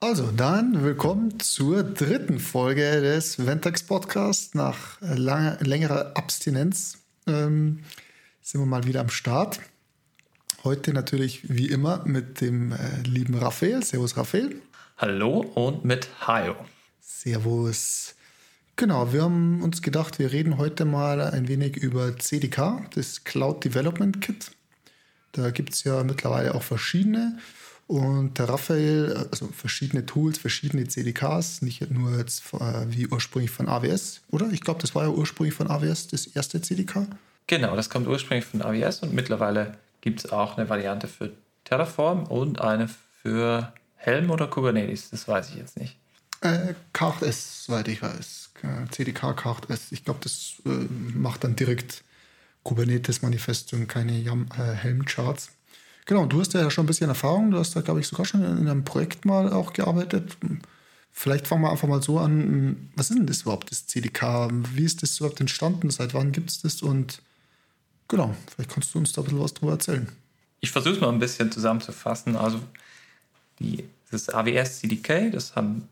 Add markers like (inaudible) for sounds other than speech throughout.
Also dann willkommen zur dritten Folge des Ventax Podcast. Nach langer, längerer Abstinenz ähm, sind wir mal wieder am Start. Heute natürlich wie immer mit dem äh, lieben Raphael. Servus Raphael. Hallo und mit Hayo. Servus. Genau, wir haben uns gedacht, wir reden heute mal ein wenig über CDK, das Cloud Development Kit. Da gibt es ja mittlerweile auch verschiedene. Und der Raphael, also verschiedene Tools, verschiedene CDKs, nicht nur jetzt äh, wie ursprünglich von AWS, oder? Ich glaube, das war ja ursprünglich von AWS, das erste CDK. Genau, das kommt ursprünglich von AWS und mittlerweile gibt es auch eine Variante für Terraform und eine für Helm oder Kubernetes, das weiß ich jetzt nicht. Äh, K8S, soweit ich weiß. CDK K8S. Ich glaube, das äh, macht dann direkt Kubernetes-Manifest und keine äh, Helm-Charts. Genau, du hast ja schon ein bisschen Erfahrung. Du hast da, glaube ich, sogar schon in einem Projekt mal auch gearbeitet. Vielleicht fangen wir einfach mal so an. Was ist denn das überhaupt, das CDK? Wie ist das überhaupt entstanden? Seit wann gibt es das? Und genau, vielleicht kannst du uns da ein bisschen was drüber erzählen. Ich versuche es mal ein bisschen zusammenzufassen. Also, die, das AWS CDK, das haben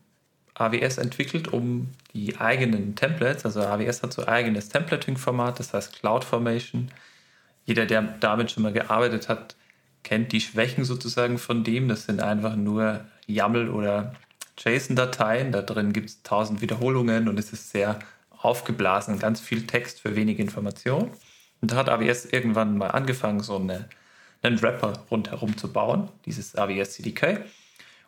AWS entwickelt, um die eigenen Templates, also AWS hat so ein eigenes Templating-Format, das heißt CloudFormation. Jeder, der damit schon mal gearbeitet hat, kennt die Schwächen sozusagen von dem. Das sind einfach nur YAML oder JSON-Dateien. Da drin gibt es tausend Wiederholungen und es ist sehr aufgeblasen, ganz viel Text für wenig Information. Und da hat AWS irgendwann mal angefangen, so eine, einen Wrapper rundherum zu bauen, dieses AWS CDK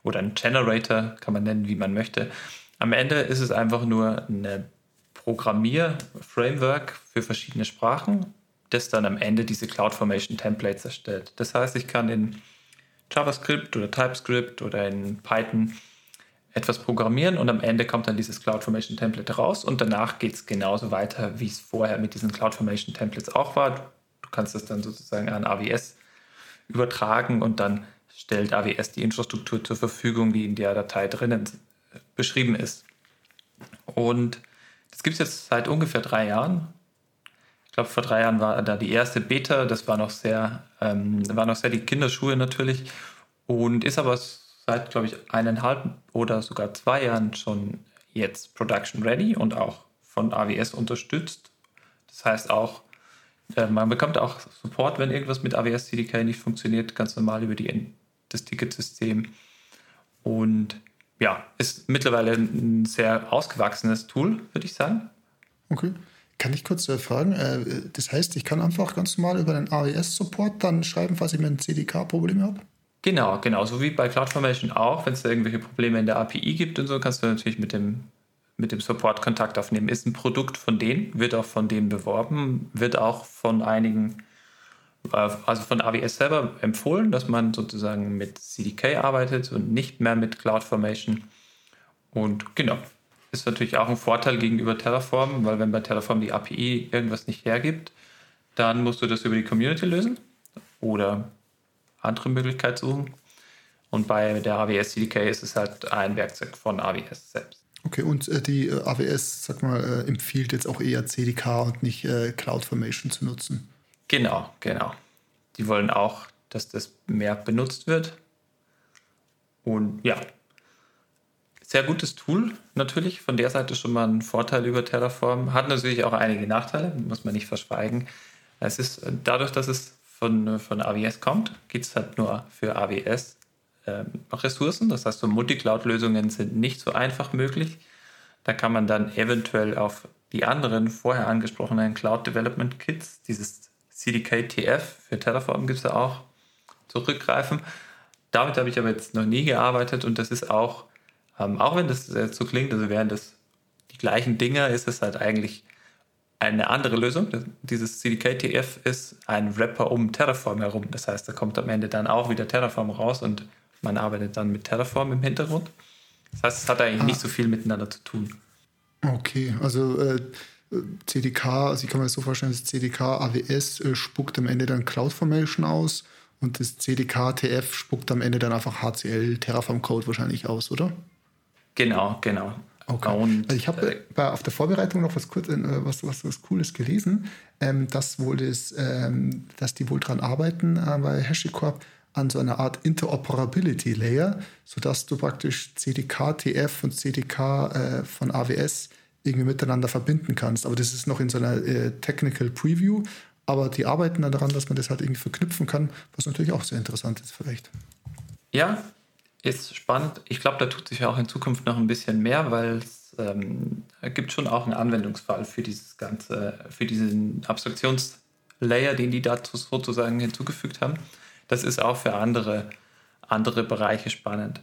oder ein Generator, kann man nennen, wie man möchte. Am Ende ist es einfach nur ein Programmier-Framework für verschiedene Sprachen, das dann am Ende diese CloudFormation Templates erstellt. Das heißt, ich kann in JavaScript oder TypeScript oder in Python etwas programmieren und am Ende kommt dann dieses CloudFormation Template raus und danach geht es genauso weiter, wie es vorher mit diesen CloudFormation Templates auch war. Du kannst das dann sozusagen an AWS übertragen und dann stellt AWS die Infrastruktur zur Verfügung, die in der Datei drinnen beschrieben ist. Und das gibt es jetzt seit ungefähr drei Jahren. Glaube, vor drei Jahren war da die erste Beta, das war noch sehr, ähm, war noch sehr die Kinderschuhe natürlich und ist aber seit, glaube ich, eineinhalb oder sogar zwei Jahren schon jetzt Production Ready und auch von AWS unterstützt. Das heißt auch, äh, man bekommt auch Support, wenn irgendwas mit AWS CDK nicht funktioniert, ganz normal über die das Ticketsystem. Und ja, ist mittlerweile ein sehr ausgewachsenes Tool, würde ich sagen. Okay. Kann ich kurz äh, fragen? Äh, das heißt, ich kann einfach ganz normal über den AWS-Support dann schreiben, falls ich mit einem CDK-Problem habe? Genau, genau. So wie bei CloudFormation auch. Wenn es da irgendwelche Probleme in der API gibt und so, kannst du natürlich mit dem, mit dem Support Kontakt aufnehmen. Ist ein Produkt von denen, wird auch von denen beworben, wird auch von einigen äh, also von AWS selber empfohlen, dass man sozusagen mit CDK arbeitet und nicht mehr mit CloudFormation. Und genau, ist natürlich auch ein Vorteil gegenüber Terraform, weil wenn bei Terraform die API irgendwas nicht hergibt, dann musst du das über die Community lösen oder andere Möglichkeit suchen. Und bei der AWS CDK ist es halt ein Werkzeug von AWS selbst. Okay, und äh, die äh, AWS, sag mal, äh, empfiehlt jetzt auch eher CDK und nicht äh, CloudFormation zu nutzen. Genau, genau. Die wollen auch, dass das mehr benutzt wird. Und ja, sehr gutes Tool natürlich. Von der Seite schon mal ein Vorteil über Terraform. Hat natürlich auch einige Nachteile, muss man nicht verschweigen. Es ist dadurch, dass es von, von AWS kommt, gibt es halt nur für AWS ähm, Ressourcen. Das heißt, so Multicloud-Lösungen sind nicht so einfach möglich. Da kann man dann eventuell auf die anderen vorher angesprochenen Cloud Development Kits, dieses CDK-TF für Terraform gibt es ja auch, zurückgreifen. Damit habe ich aber jetzt noch nie gearbeitet und das ist auch, ähm, auch wenn das so klingt, also wären das die gleichen Dinger, ist es halt eigentlich eine andere Lösung. Dieses CDK-TF ist ein Wrapper um Terraform herum. Das heißt, da kommt am Ende dann auch wieder Terraform raus und man arbeitet dann mit Terraform im Hintergrund. Das heißt, es hat eigentlich ah. nicht so viel miteinander zu tun. Okay, also äh, CDK, also ich kann mir das so vorstellen, das CDK AWS äh, spuckt am Ende dann CloudFormation aus und das CDK TF spuckt am Ende dann einfach HCL Terraform Code wahrscheinlich aus, oder? Genau, genau. Okay. Und, also ich habe äh, auf der Vorbereitung noch was, kurz, äh, was, was, was Cooles gelesen, ähm, dass, wohl das, ähm, dass die wohl dran arbeiten äh, bei HashiCorp an so einer Art Interoperability Layer, sodass du praktisch CDK TF und CDK äh, von AWS irgendwie miteinander verbinden kannst. Aber das ist noch in so einer äh, Technical Preview. Aber die arbeiten dann daran, dass man das halt irgendwie verknüpfen kann, was natürlich auch sehr interessant ist vielleicht. Ja, ist spannend. Ich glaube, da tut sich ja auch in Zukunft noch ein bisschen mehr, weil es ähm, gibt schon auch einen Anwendungsfall für dieses ganze, für diesen Abstraktionslayer, den die dazu sozusagen hinzugefügt haben. Das ist auch für andere, andere Bereiche spannend.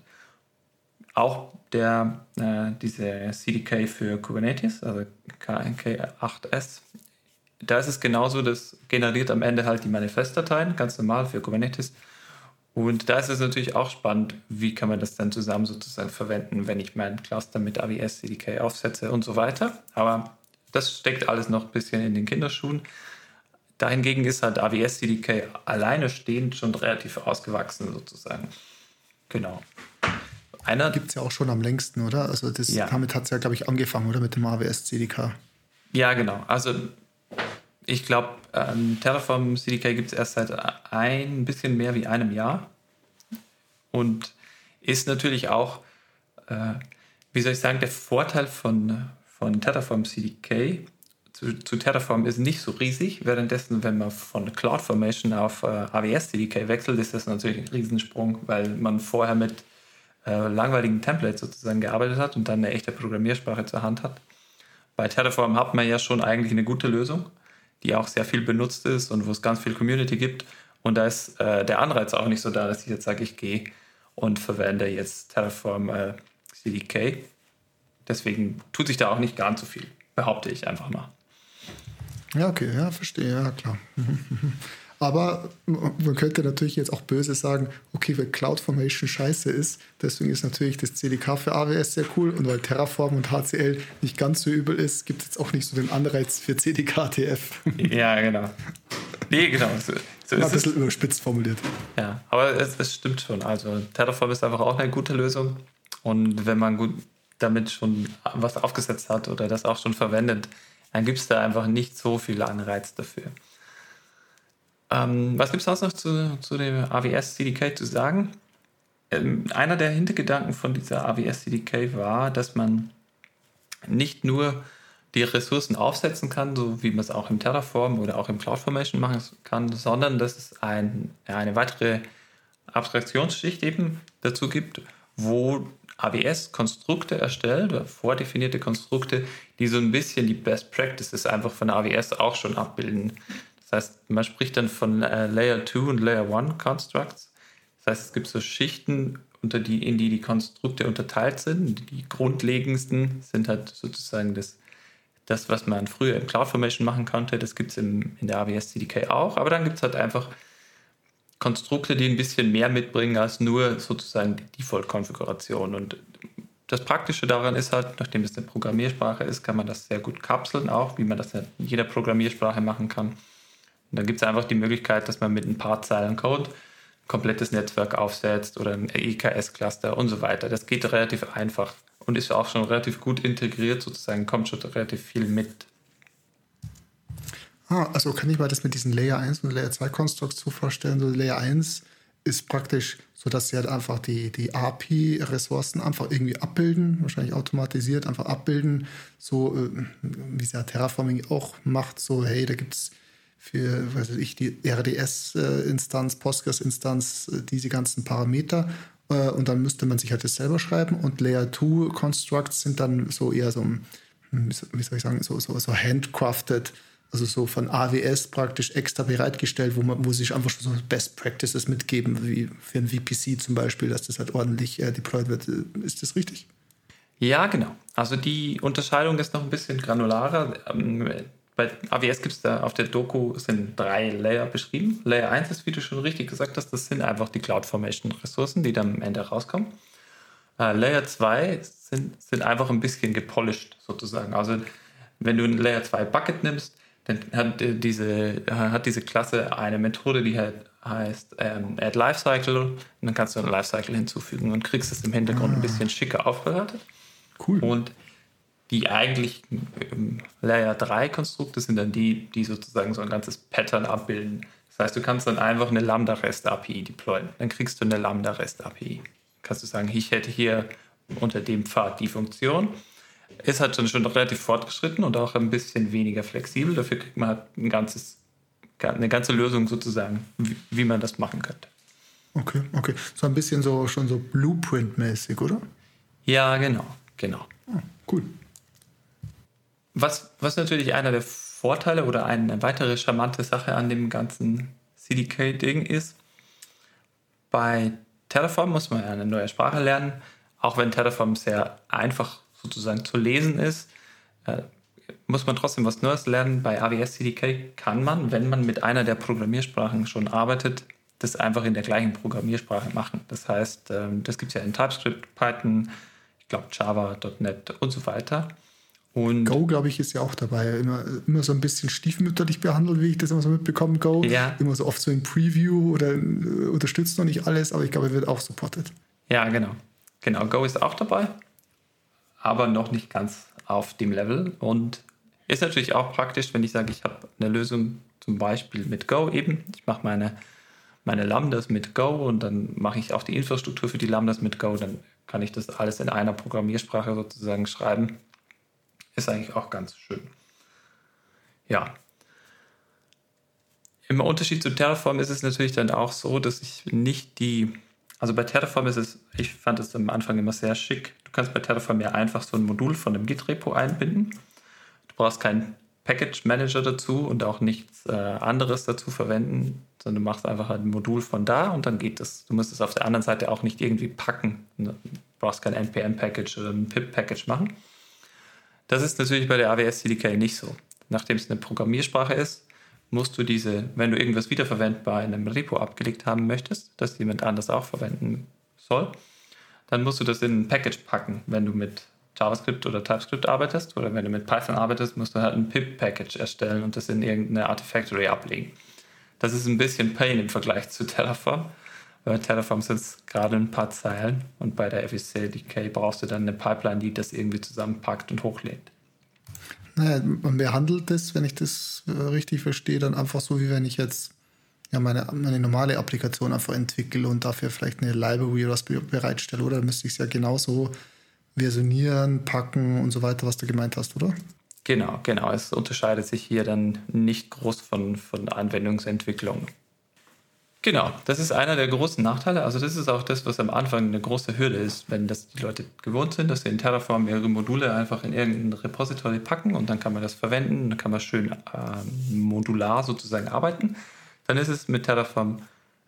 Auch der, äh, diese CDK für Kubernetes, also KNK8S, da ist es genauso, das generiert am Ende halt die Manifestdateien, ganz normal für Kubernetes. Und da ist es natürlich auch spannend, wie kann man das dann zusammen sozusagen verwenden, wenn ich mein Cluster mit AWS CDK aufsetze und so weiter. Aber das steckt alles noch ein bisschen in den Kinderschuhen. Dahingegen ist halt AWS CDK alleine stehend schon relativ ausgewachsen sozusagen. Genau. Einer gibt es ja auch schon am längsten, oder? Also das, ja. damit hat es ja, glaube ich, angefangen, oder? Mit dem AWS CDK. Ja, genau. Also ich glaube, ähm, Terraform CDK gibt es erst seit ein bisschen mehr wie einem Jahr. Und ist natürlich auch, äh, wie soll ich sagen, der Vorteil von, von Terraform CDK zu, zu, Terraform ist nicht so riesig. Währenddessen, wenn man von CloudFormation auf äh, AWS CDK wechselt, ist das natürlich ein Riesensprung, weil man vorher mit äh, langweiligen Templates sozusagen gearbeitet hat und dann eine echte Programmiersprache zur Hand hat. Bei Terraform hat man ja schon eigentlich eine gute Lösung, die auch sehr viel benutzt ist und wo es ganz viel Community gibt. Und da ist äh, der Anreiz auch nicht so da, dass ich jetzt sage, ich gehe und verwende jetzt Terraform äh, CDK. Deswegen tut sich da auch nicht ganz so viel, behaupte ich einfach mal. Ja, okay, ja, verstehe, ja, klar. (laughs) Aber man könnte natürlich jetzt auch böse sagen, okay, weil CloudFormation scheiße ist, deswegen ist natürlich das CDK für AWS sehr cool und weil Terraform und HCL nicht ganz so übel ist, gibt es jetzt auch nicht so den Anreiz für CDK-TF. Ja, genau. Nee, genau. So, so Mal ein bisschen es. überspitzt formuliert. Ja, aber es, es stimmt schon. Also Terraform ist einfach auch eine gute Lösung und wenn man gut damit schon was aufgesetzt hat oder das auch schon verwendet, dann gibt es da einfach nicht so viel Anreiz dafür. Ähm, was gibt es sonst noch zu, zu dem AWS CDK zu sagen? Ähm, einer der Hintergedanken von dieser AWS CDK war, dass man nicht nur die Ressourcen aufsetzen kann, so wie man es auch im Terraform oder auch im CloudFormation machen kann, sondern dass es ein, eine weitere Abstraktionsschicht eben dazu gibt, wo AWS Konstrukte erstellt, vordefinierte Konstrukte, die so ein bisschen die Best Practices einfach von AWS auch schon abbilden. Das heißt, man spricht dann von äh, Layer 2 und Layer 1 Constructs. Das heißt, es gibt so Schichten, unter die, in die die Konstrukte unterteilt sind. Die grundlegendsten sind halt sozusagen das, das was man früher im CloudFormation machen konnte. Das gibt es in der AWS CDK auch. Aber dann gibt es halt einfach Konstrukte, die ein bisschen mehr mitbringen als nur sozusagen die Default-Konfiguration. Und das Praktische daran ist halt, nachdem es eine Programmiersprache ist, kann man das sehr gut kapseln, auch wie man das in jeder Programmiersprache machen kann. Und dann gibt es einfach die Möglichkeit, dass man mit ein paar Zeilen Code ein komplettes Netzwerk aufsetzt oder ein EKS-Cluster und so weiter. Das geht relativ einfach und ist auch schon relativ gut integriert, sozusagen kommt schon relativ viel mit. Ah, also kann ich mal das mit diesen Layer 1 und Layer 2 Constructs so vorstellen? So Layer 1 ist praktisch so, dass sie halt einfach die, die API-Ressourcen einfach irgendwie abbilden, wahrscheinlich automatisiert einfach abbilden, so äh, wie es ja Terraforming auch macht, so hey, da gibt es für, weiß ich, die RDS-Instanz, Postgres-Instanz, äh, diese ganzen Parameter. Äh, und dann müsste man sich halt das selber schreiben. Und Layer 2 Constructs sind dann so eher so, hm, wie soll ich sagen, so, so, so handcrafted, also so von AWS praktisch extra bereitgestellt, wo man, wo sich einfach schon so Best Practices mitgeben, wie für ein VPC zum Beispiel, dass das halt ordentlich äh, deployed wird. Ist das richtig? Ja, genau. Also die Unterscheidung ist noch ein bisschen granularer. Bei AWS gibt es da auf der Doku sind drei Layer beschrieben. Layer 1 ist, wie du schon richtig gesagt hast, das sind einfach die CloudFormation-Ressourcen, die dann am Ende rauskommen. Uh, Layer 2 sind, sind einfach ein bisschen gepolished sozusagen. Also wenn du ein Layer 2 Bucket nimmst, dann hat diese, hat diese Klasse eine Methode, die halt heißt ähm, Add Lifecycle und dann kannst du ein Lifecycle hinzufügen und kriegst es im Hintergrund ah. ein bisschen schicker aufbereitet. Cool. Und die eigentlich ähm, Layer 3 Konstrukte sind dann die, die sozusagen so ein ganzes Pattern abbilden. Das heißt, du kannst dann einfach eine Lambda-REST-API deployen. Dann kriegst du eine Lambda-REST-API. Kannst du sagen, ich hätte hier unter dem Pfad die Funktion. Ist halt schon, schon relativ fortgeschritten und auch ein bisschen weniger flexibel. Dafür kriegt man halt ein ganzes, eine ganze Lösung sozusagen, wie, wie man das machen könnte. Okay, okay. So ein bisschen so schon so Blueprint-mäßig, oder? Ja, genau, genau. Oh, cool. Was, was natürlich einer der Vorteile oder eine weitere charmante Sache an dem ganzen CDK-Ding ist, bei Terraform muss man eine neue Sprache lernen, auch wenn Terraform sehr einfach sozusagen zu lesen ist, äh, muss man trotzdem was Neues lernen. Bei AWS CDK kann man, wenn man mit einer der Programmiersprachen schon arbeitet, das einfach in der gleichen Programmiersprache machen. Das heißt, ähm, das gibt es ja in TypeScript, Python, ich glaube Java, .NET und so weiter. Und Go, glaube ich, ist ja auch dabei. Immer, immer so ein bisschen stiefmütterlich behandelt, wie ich das immer so mitbekomme. Go. Ja. Immer so oft so im Preview oder äh, unterstützt noch nicht alles, aber ich glaube, er wird auch supported. Ja, genau. Genau, Go ist auch dabei, aber noch nicht ganz auf dem Level. Und ist natürlich auch praktisch, wenn ich sage, ich habe eine Lösung zum Beispiel mit Go eben. Ich mache meine meine Lambdas mit Go und dann mache ich auch die Infrastruktur für die Lambdas mit Go. Dann kann ich das alles in einer Programmiersprache sozusagen schreiben. Ist eigentlich auch ganz schön. Ja. Im Unterschied zu Terraform ist es natürlich dann auch so, dass ich nicht die, also bei Terraform ist es, ich fand es am Anfang immer sehr schick. Du kannst bei Terraform ja einfach so ein Modul von einem Git-Repo einbinden. Du brauchst keinen Package Manager dazu und auch nichts äh, anderes dazu verwenden, sondern du machst einfach ein Modul von da und dann geht es. Du musst es auf der anderen Seite auch nicht irgendwie packen. Du brauchst kein NPM-Package oder ein PIP-Package machen. Das ist natürlich bei der AWS CDK nicht so. Nachdem es eine Programmiersprache ist, musst du diese, wenn du irgendwas wiederverwendbar in einem Repo abgelegt haben möchtest, das jemand anders auch verwenden soll, dann musst du das in ein Package packen, wenn du mit JavaScript oder TypeScript arbeitest oder wenn du mit Python arbeitest, musst du halt ein pip-Package erstellen und das in irgendeine Artifactory ablegen. Das ist ein bisschen Pain im Vergleich zu Terraform. Bei Terraform sind es gerade ein paar Zeilen und bei der FSCDK brauchst du dann eine Pipeline, die das irgendwie zusammenpackt und hochlädt. Naja, man behandelt das, wenn ich das äh, richtig verstehe, dann einfach so, wie wenn ich jetzt ja, meine, meine normale Applikation einfach entwickle und dafür vielleicht eine Library oder was bereitstelle. Oder müsste ich es ja genauso versionieren, packen und so weiter, was du gemeint hast, oder? Genau, genau. Es unterscheidet sich hier dann nicht groß von, von Anwendungsentwicklung. Genau, das ist einer der großen Nachteile. Also das ist auch das, was am Anfang eine große Hürde ist, wenn das die Leute gewohnt sind, dass sie in Terraform ihre Module einfach in irgendein Repository packen und dann kann man das verwenden, dann kann man schön äh, modular sozusagen arbeiten. Dann ist es mit Terraform,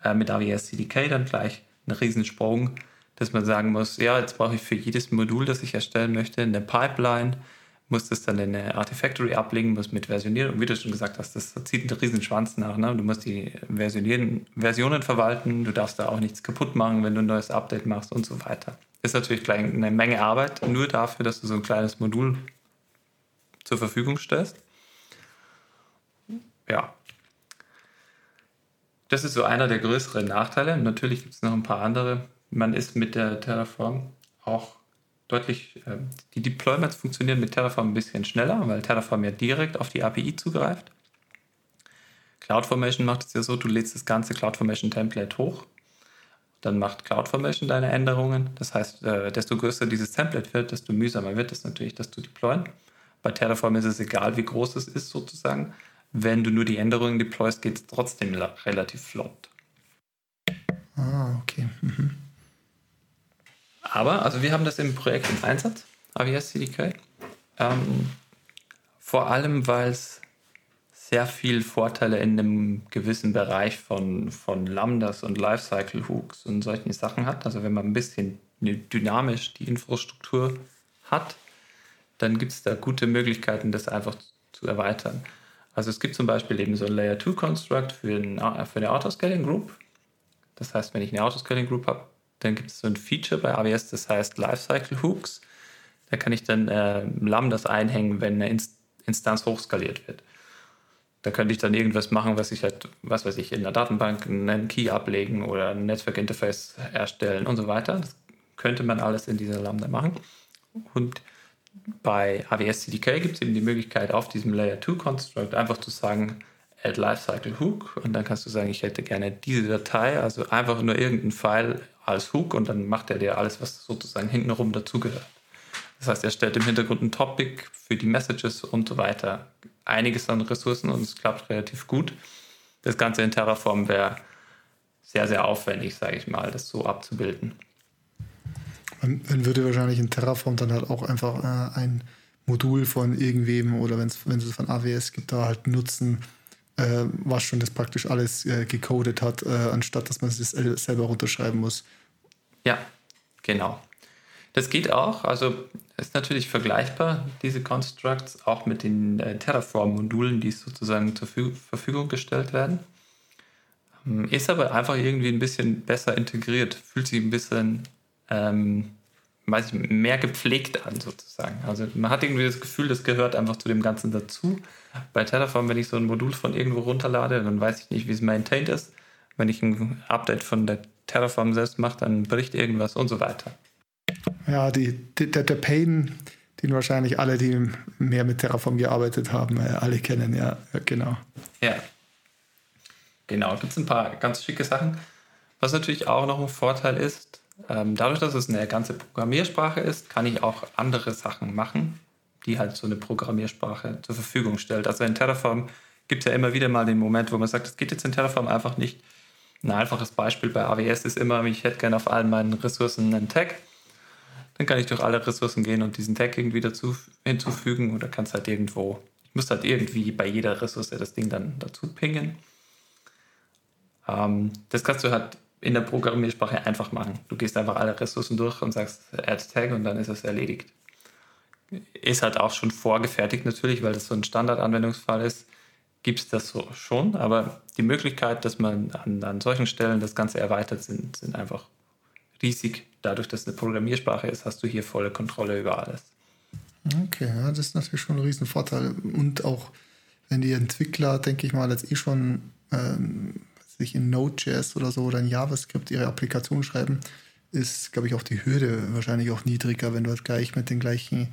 äh, mit AWS CDK dann gleich ein Riesensprung, dass man sagen muss, ja, jetzt brauche ich für jedes Modul, das ich erstellen möchte, eine Pipeline, muss das dann in eine Artifactory ablegen, muss mit versionieren. Und wie du schon gesagt hast, das zieht einen riesen Schwanz nach. Ne? Du musst die Versionen verwalten, du darfst da auch nichts kaputt machen, wenn du ein neues Update machst und so weiter. Ist natürlich gleich eine Menge Arbeit, nur dafür, dass du so ein kleines Modul zur Verfügung stellst. Ja. Das ist so einer der größeren Nachteile. Natürlich gibt es noch ein paar andere man ist mit der Terraform auch deutlich, äh, die Deployments funktionieren mit Terraform ein bisschen schneller, weil Terraform ja direkt auf die API zugreift. CloudFormation macht es ja so, du lädst das ganze CloudFormation Template hoch, dann macht CloudFormation deine Änderungen. Das heißt, äh, desto größer dieses Template wird, desto mühsamer wird es natürlich, das zu deployen. Bei Terraform ist es egal, wie groß es ist sozusagen. Wenn du nur die Änderungen deployst, geht es trotzdem relativ flott. Ah, okay. Mhm. Aber, also wir haben das im Projekt im Einsatz, AWS CDK. Ähm, vor allem, weil es sehr viel Vorteile in einem gewissen Bereich von, von Lambdas und Lifecycle Hooks und solchen Sachen hat. Also wenn man ein bisschen dynamisch die Infrastruktur hat, dann gibt es da gute Möglichkeiten, das einfach zu erweitern. Also es gibt zum Beispiel eben so ein Layer 2 Construct für, für eine Autoscaling Group. Das heißt, wenn ich eine Autoscaling Group habe, dann gibt es so ein Feature bei AWS, das heißt Lifecycle Hooks. Da kann ich dann äh, Lambdas einhängen, wenn eine Inst Instanz hochskaliert wird. Da könnte ich dann irgendwas machen, was ich halt, was weiß ich, in der Datenbank einen Key ablegen oder ein Netzwerkinterface erstellen und so weiter. Das könnte man alles in dieser Lambda machen. Und bei AWS CDK gibt es eben die Möglichkeit, auf diesem Layer 2 Construct einfach zu sagen, add lifecycle hook und dann kannst du sagen, ich hätte gerne diese Datei, also einfach nur irgendein File als Hook und dann macht er dir alles, was sozusagen hintenrum dazugehört. Das heißt, er stellt im Hintergrund ein Topic für die Messages und so weiter. Einiges an Ressourcen und es klappt relativ gut. Das Ganze in Terraform wäre sehr, sehr aufwendig, sage ich mal, das so abzubilden. Man, man, würde wahrscheinlich in Terraform dann halt auch einfach äh, ein Modul von irgendwem oder wenn es von AWS gibt, da halt nutzen, äh, was schon das praktisch alles äh, gecodet hat, äh, anstatt dass man es selber runterschreiben muss. Ja, genau. Das geht auch. Also ist natürlich vergleichbar, diese Constructs, auch mit den äh, Terraform-Modulen, die sozusagen zur Verfügung gestellt werden. Ähm, ist aber einfach irgendwie ein bisschen besser integriert, fühlt sich ein bisschen ähm, weiß ich, mehr gepflegt an sozusagen. Also man hat irgendwie das Gefühl, das gehört einfach zu dem Ganzen dazu. Bei Terraform, wenn ich so ein Modul von irgendwo runterlade, dann weiß ich nicht, wie es maintained ist. Wenn ich ein Update von der Terraform selbst mache, dann bricht irgendwas und so weiter. Ja, die, die, der, der Pain, den wahrscheinlich alle, die mehr mit Terraform gearbeitet haben, äh, alle kennen, ja, genau. Ja, genau. Gibt es ein paar ganz schicke Sachen. Was natürlich auch noch ein Vorteil ist, ähm, dadurch, dass es eine ganze Programmiersprache ist, kann ich auch andere Sachen machen, die halt so eine Programmiersprache zur Verfügung stellt. Also in Terraform gibt es ja immer wieder mal den Moment, wo man sagt, es geht jetzt in Terraform einfach nicht. Ein einfaches Beispiel bei AWS ist immer, ich hätte gerne auf allen meinen Ressourcen einen Tag dann kann ich durch alle Ressourcen gehen und diesen Tag irgendwie dazu hinzufügen oder kann es halt irgendwo, ich muss halt irgendwie bei jeder Ressource das Ding dann dazu pingen. Ähm, das kannst du halt in der Programmiersprache einfach machen. Du gehst einfach alle Ressourcen durch und sagst Add Tag und dann ist es erledigt. Ist halt auch schon vorgefertigt natürlich, weil das so ein Standardanwendungsfall ist, gibt es das so schon, aber die Möglichkeit, dass man an, an solchen Stellen das Ganze erweitert, sind, sind einfach riesig. Dadurch, dass es eine Programmiersprache ist, hast du hier volle Kontrolle über alles. Okay, ja, das ist natürlich schon ein Riesenvorteil. Und auch wenn die Entwickler, denke ich mal, jetzt eh schon ähm, sich in Node.js oder so oder in JavaScript ihre Applikation schreiben, ist, glaube ich, auch die Hürde wahrscheinlich auch niedriger, wenn du halt gleich mit den gleichen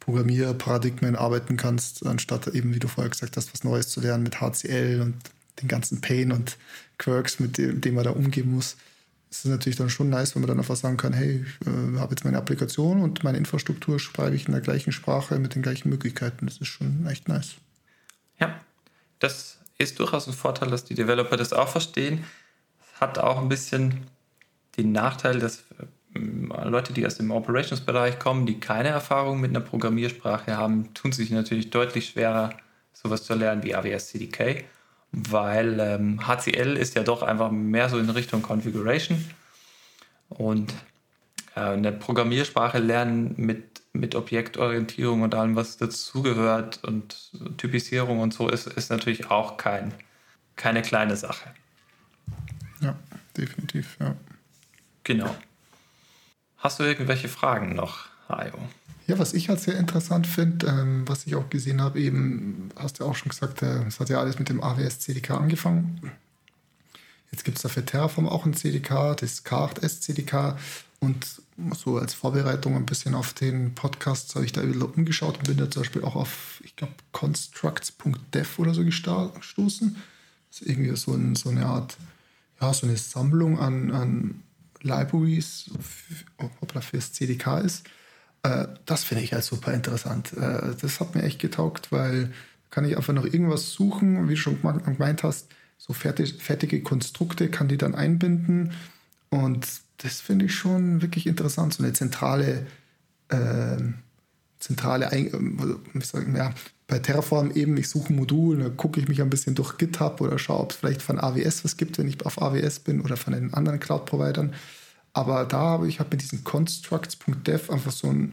Programmierparadigmen arbeiten kannst, anstatt eben, wie du vorher gesagt hast, was Neues zu lernen mit HCL und den ganzen Pain und Quirks, mit dem, dem man da umgehen muss ist es natürlich dann schon nice, wenn man dann einfach sagen kann, hey, ich äh, habe jetzt meine Applikation und meine Infrastruktur schreibe ich in der gleichen Sprache mit den gleichen Möglichkeiten. Das ist schon echt nice. Ja, das ist durchaus ein Vorteil, dass die Developer das auch verstehen. Hat auch ein bisschen den Nachteil, dass äh, Leute, die aus dem Operations-Bereich kommen, die keine Erfahrung mit einer Programmiersprache haben, tun sich natürlich deutlich schwerer, sowas zu lernen wie AWS CDK weil ähm, HCL ist ja doch einfach mehr so in Richtung Configuration und äh, eine Programmiersprache lernen mit, mit Objektorientierung und allem, was dazugehört und Typisierung und so ist, ist natürlich auch kein, keine kleine Sache. Ja, definitiv, ja. Genau. Hast du irgendwelche Fragen noch, Hajo? Ja, was ich halt sehr interessant finde, ähm, was ich auch gesehen habe, eben, hast du auch schon gesagt, äh, es hat ja alles mit dem AWS CDK angefangen. Jetzt gibt es dafür Terraform auch ein CDK, das K8S CDK. Und so als Vorbereitung ein bisschen auf den Podcast habe ich da umgeschaut und bin da zum Beispiel auch auf, ich glaube, constructs.dev oder so gestoßen. Das ist irgendwie so, ein, so eine Art, ja, so eine Sammlung an, an Libraries, ob das das CDK ist. Äh, das finde ich halt super interessant. Äh, das hat mir echt getaugt, weil kann ich einfach noch irgendwas suchen, wie du schon gemeint hast, so fertig, fertige Konstrukte kann die dann einbinden. Und das finde ich schon wirklich interessant. So eine zentrale, äh, zentrale, Ein wie sagen, ja, bei Terraform eben, ich suche ein Modul, dann gucke ich mich ein bisschen durch GitHub oder schaue, ob es vielleicht von AWS was gibt, wenn ich auf AWS bin oder von den anderen Cloud-Providern. Aber da habe ich hab mit diesem Constructs.dev einfach so eine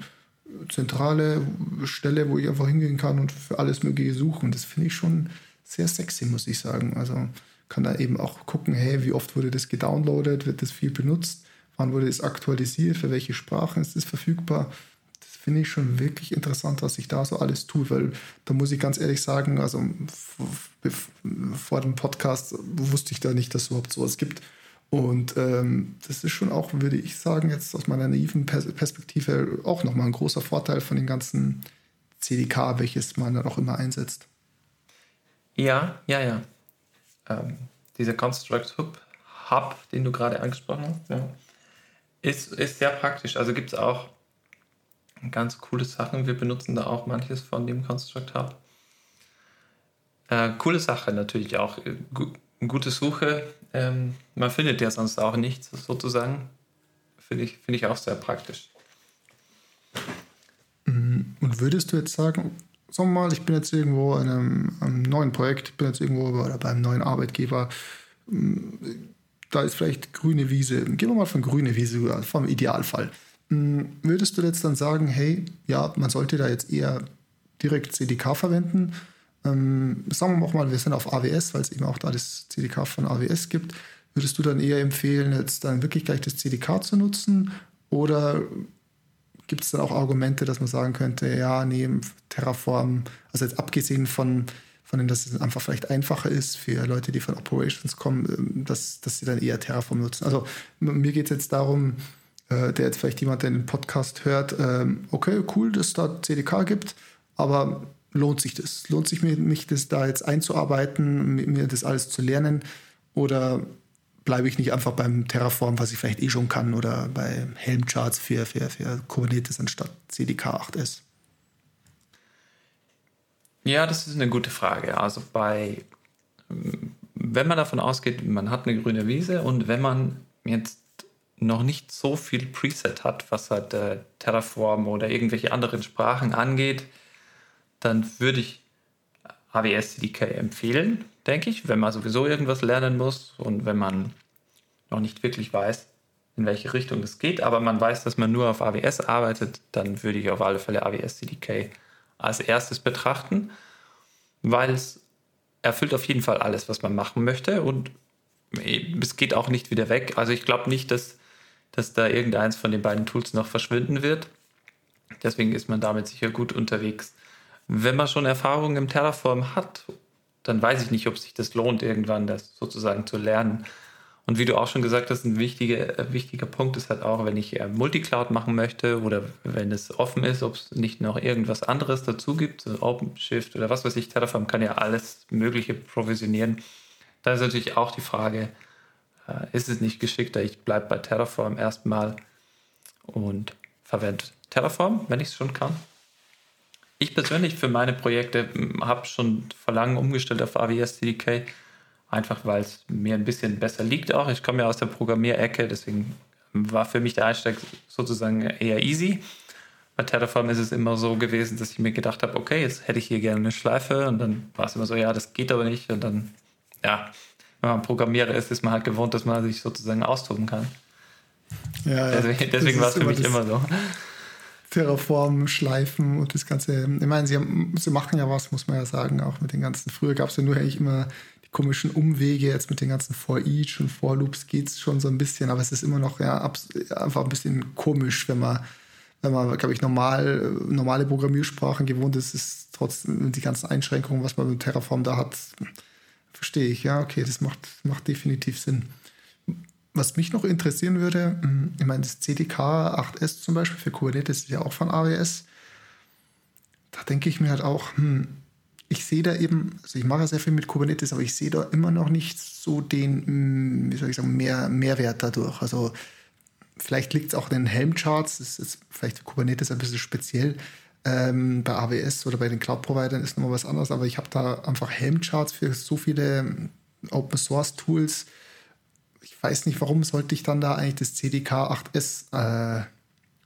zentrale Stelle, wo ich einfach hingehen kann und für alles Mögliche suchen. Und das finde ich schon sehr sexy, muss ich sagen. Also kann da eben auch gucken, hey, wie oft wurde das gedownloadet, wird das viel benutzt, wann wurde es aktualisiert, für welche Sprachen ist es verfügbar. Das finde ich schon wirklich interessant, was sich da so alles tut, weil da muss ich ganz ehrlich sagen, also vor dem Podcast wusste ich da nicht, dass es überhaupt sowas gibt. Und ähm, das ist schon auch, würde ich sagen, jetzt aus meiner naiven Perspektive auch nochmal ein großer Vorteil von dem ganzen CDK, welches man dann auch immer einsetzt. Ja, ja, ja. ähm, dieser Construct Hub, Hub, den du gerade angesprochen hast, ja, ist, ist sehr praktisch. Also gibt es auch ganz coole Sachen. Wir benutzen da auch manches von dem Construct Hub. Äh, coole Sache natürlich auch. Äh, gute Suche. Ähm, man findet ja sonst auch nichts sozusagen. Finde ich, find ich auch sehr praktisch. Mhm. Und würdest du jetzt sagen, sagen wir mal, ich bin jetzt irgendwo in einem, einem neuen Projekt, bin jetzt irgendwo oder beim neuen Arbeitgeber, da ist vielleicht grüne Wiese, gehen wir mal von grüne Wiese, vom Idealfall. Mm, würdest du jetzt dann sagen, hey, ja, man sollte da jetzt eher direkt CDK verwenden? Ähm, sagen wir auch mal, wir sind auf AWS, weil es eben auch da das CDK von AWS gibt. Würdest du dann eher empfehlen, jetzt dann wirklich gleich das CDK zu nutzen? Oder gibt es dann auch Argumente, dass man sagen könnte, ja, nee, Terraform, also jetzt abgesehen von, von dem, dass es einfach vielleicht einfacher ist für Leute, die von Operations kommen, ähm, dass, dass sie dann eher Terraform nutzen. Also mir geht es jetzt darum, äh, der jetzt vielleicht jemand, der den Podcast hört, ähm, okay, cool, dass es da CDK gibt, aber lohnt sich das? Lohnt sich mir, mich das da jetzt einzuarbeiten, mir das alles zu lernen? Oder bleibe ich nicht einfach beim Terraform, was ich vielleicht eh schon kann, oder bei Helm-Charts für, für, für Kubernetes anstatt CDK 8S? Ja, das ist eine gute Frage. Also bei, wenn man davon ausgeht, man hat eine grüne Wiese und wenn man jetzt noch nicht so viel Preset hat, was halt äh, Terraform oder irgendwelche anderen Sprachen angeht, dann würde ich AWS CDK empfehlen, denke ich, wenn man sowieso irgendwas lernen muss und wenn man noch nicht wirklich weiß, in welche Richtung das geht, aber man weiß, dass man nur auf AWS arbeitet, dann würde ich auf alle Fälle AWS CDK als erstes betrachten, weil es erfüllt auf jeden Fall alles, was man machen möchte und es geht auch nicht wieder weg. Also ich glaube nicht, dass, dass da irgendeins von den beiden Tools noch verschwinden wird. Deswegen ist man damit sicher gut unterwegs. Wenn man schon Erfahrung im Terraform hat, dann weiß ich nicht, ob sich das lohnt, irgendwann das sozusagen zu lernen. Und wie du auch schon gesagt hast, ein wichtiger, äh, wichtiger Punkt ist halt auch, wenn ich Multicloud machen möchte oder wenn es offen ist, ob es nicht noch irgendwas anderes dazu gibt, so OpenShift oder was weiß ich, Terraform kann ja alles Mögliche provisionieren. Da ist natürlich auch die Frage, äh, ist es nicht geschickter, ich bleibe bei Terraform erstmal und verwende Terraform, wenn ich es schon kann. Ich persönlich für meine Projekte hm, habe schon vor langem umgestellt auf AWS CDK, einfach weil es mir ein bisschen besser liegt auch. Ich komme ja aus der Programmierecke, deswegen war für mich der Einstieg sozusagen eher easy. Bei Terraform ist es immer so gewesen, dass ich mir gedacht habe, okay, jetzt hätte ich hier gerne eine Schleife und dann war es immer so, ja, das geht aber nicht und dann, ja, wenn man Programmierer ist, ist man halt gewohnt, dass man sich sozusagen austoben kann. Ja, ja. Deswegen, deswegen war es für mich immer so. Terraform schleifen und das Ganze. Ich meine, sie, haben, sie machen ja was, muss man ja sagen, auch mit den ganzen. Früher gab es ja nur eigentlich immer komischen Umwege, jetzt mit den ganzen For Each und For Loops geht es schon so ein bisschen, aber es ist immer noch ja, einfach ein bisschen komisch, wenn man, wenn man, glaube ich, normal, normale Programmiersprachen gewohnt ist, ist trotzdem die ganzen Einschränkungen, was man mit Terraform da hat, verstehe ich. Ja, okay, das macht, macht definitiv Sinn. Was mich noch interessieren würde, hm, ich meine, das CDK 8S zum Beispiel für Kubernetes ist ja auch von AWS. Da denke ich mir halt auch, hm, ich sehe da eben, also ich mache sehr viel mit Kubernetes, aber ich sehe da immer noch nicht so den, hm, wie soll ich sagen, mehr, Mehrwert dadurch. Also vielleicht liegt es auch in den Helm-Charts, das ist vielleicht Kubernetes ein bisschen speziell. Ähm, bei AWS oder bei den Cloud-Providern ist nochmal was anderes, aber ich habe da einfach Helm-Charts für so viele Open-Source-Tools, ich weiß nicht, warum sollte ich dann da eigentlich das CDK 8S äh,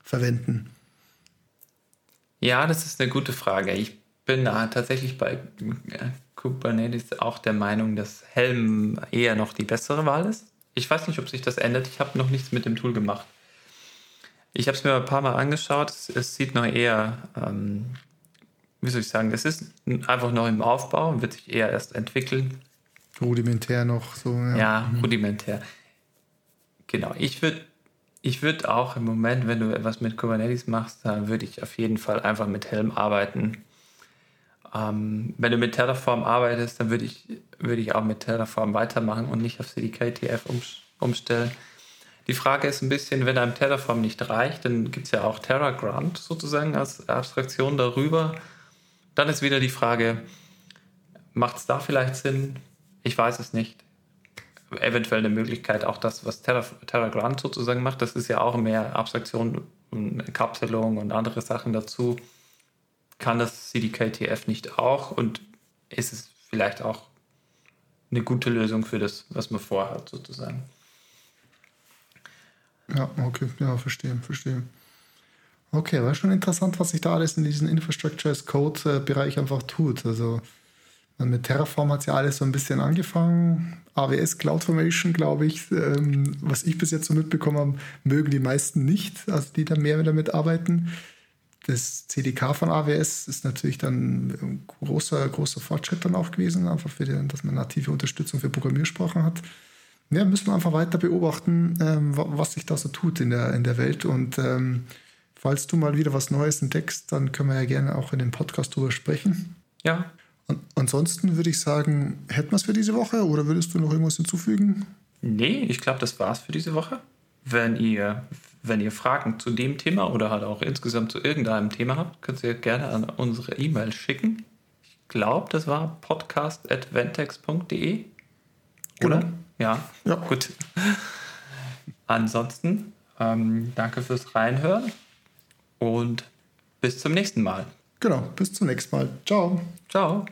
verwenden? Ja, das ist eine gute Frage. Ich bin da tatsächlich bei Kubernetes auch der Meinung, dass Helm eher noch die bessere Wahl ist. Ich weiß nicht, ob sich das ändert. Ich habe noch nichts mit dem Tool gemacht. Ich habe es mir ein paar Mal angeschaut. Es, es sieht noch eher, ähm, wie soll ich sagen, es ist einfach noch im Aufbau und wird sich eher erst entwickeln. Rudimentär noch so. Ja, ja mhm. rudimentär. Genau. Ich würde ich würd auch im Moment, wenn du etwas mit Kubernetes machst, dann würde ich auf jeden Fall einfach mit Helm arbeiten. Ähm, wenn du mit Terraform arbeitest, dann würde ich, würd ich auch mit Terraform weitermachen und nicht auf CDKTF um, umstellen. Die Frage ist ein bisschen, wenn einem Terraform nicht reicht, dann gibt es ja auch TerraGrant sozusagen als Abstraktion darüber. Dann ist wieder die Frage, macht es da vielleicht Sinn, Ich weiß es nicht. Eventuell eine Möglichkeit, auch das, was Terra, TerraGrant sozusagen macht, das ist ja auch mehr Abstraktion und Kapselung und andere Sachen dazu. Kann das CDKTF nicht auch und ist es vielleicht auch eine gute Lösung für das, was man vorhat, sozusagen. Ja, okay, ja, verstehe, verstehe. Okay, war schon interessant, was sich da alles in diesem Infrastructure as Code-Bereich einfach tut. Also mit Terraform hat ja alles so ein bisschen angefangen. AWS CloudFormation, glaube ich, ähm, was ich bis jetzt so mitbekommen habe, mögen die meisten nicht, also die da mehr damit arbeiten. Das CDK von AWS ist natürlich dann ein großer, großer Fortschritt dann auch gewesen, einfach für den, dass man native Unterstützung für Programmiersprachen hat. Ja, müssen wir einfach weiter beobachten, ähm, was sich da so tut in der, in der Welt. Und ähm, falls du mal wieder was Neues entdeckst, dann können wir ja gerne auch in dem Podcast drüber sprechen. Ja. Und ansonsten würde ich sagen, hätten wir es für diese Woche oder würdest du noch irgendwas hinzufügen? Nee, ich glaube, das war's für diese Woche. Wenn ihr, wenn ihr Fragen zu dem Thema oder halt auch insgesamt zu irgendeinem Thema habt, könnt ihr gerne an unsere E-Mail schicken. Ich glaube, das war podcast.ventex.de. Oder? Genau. Ja, ja. gut. Ansonsten, ähm, danke fürs Reinhören und bis zum nächsten Mal. Genau, bis zum nächsten Mal. Ciao. Ciao.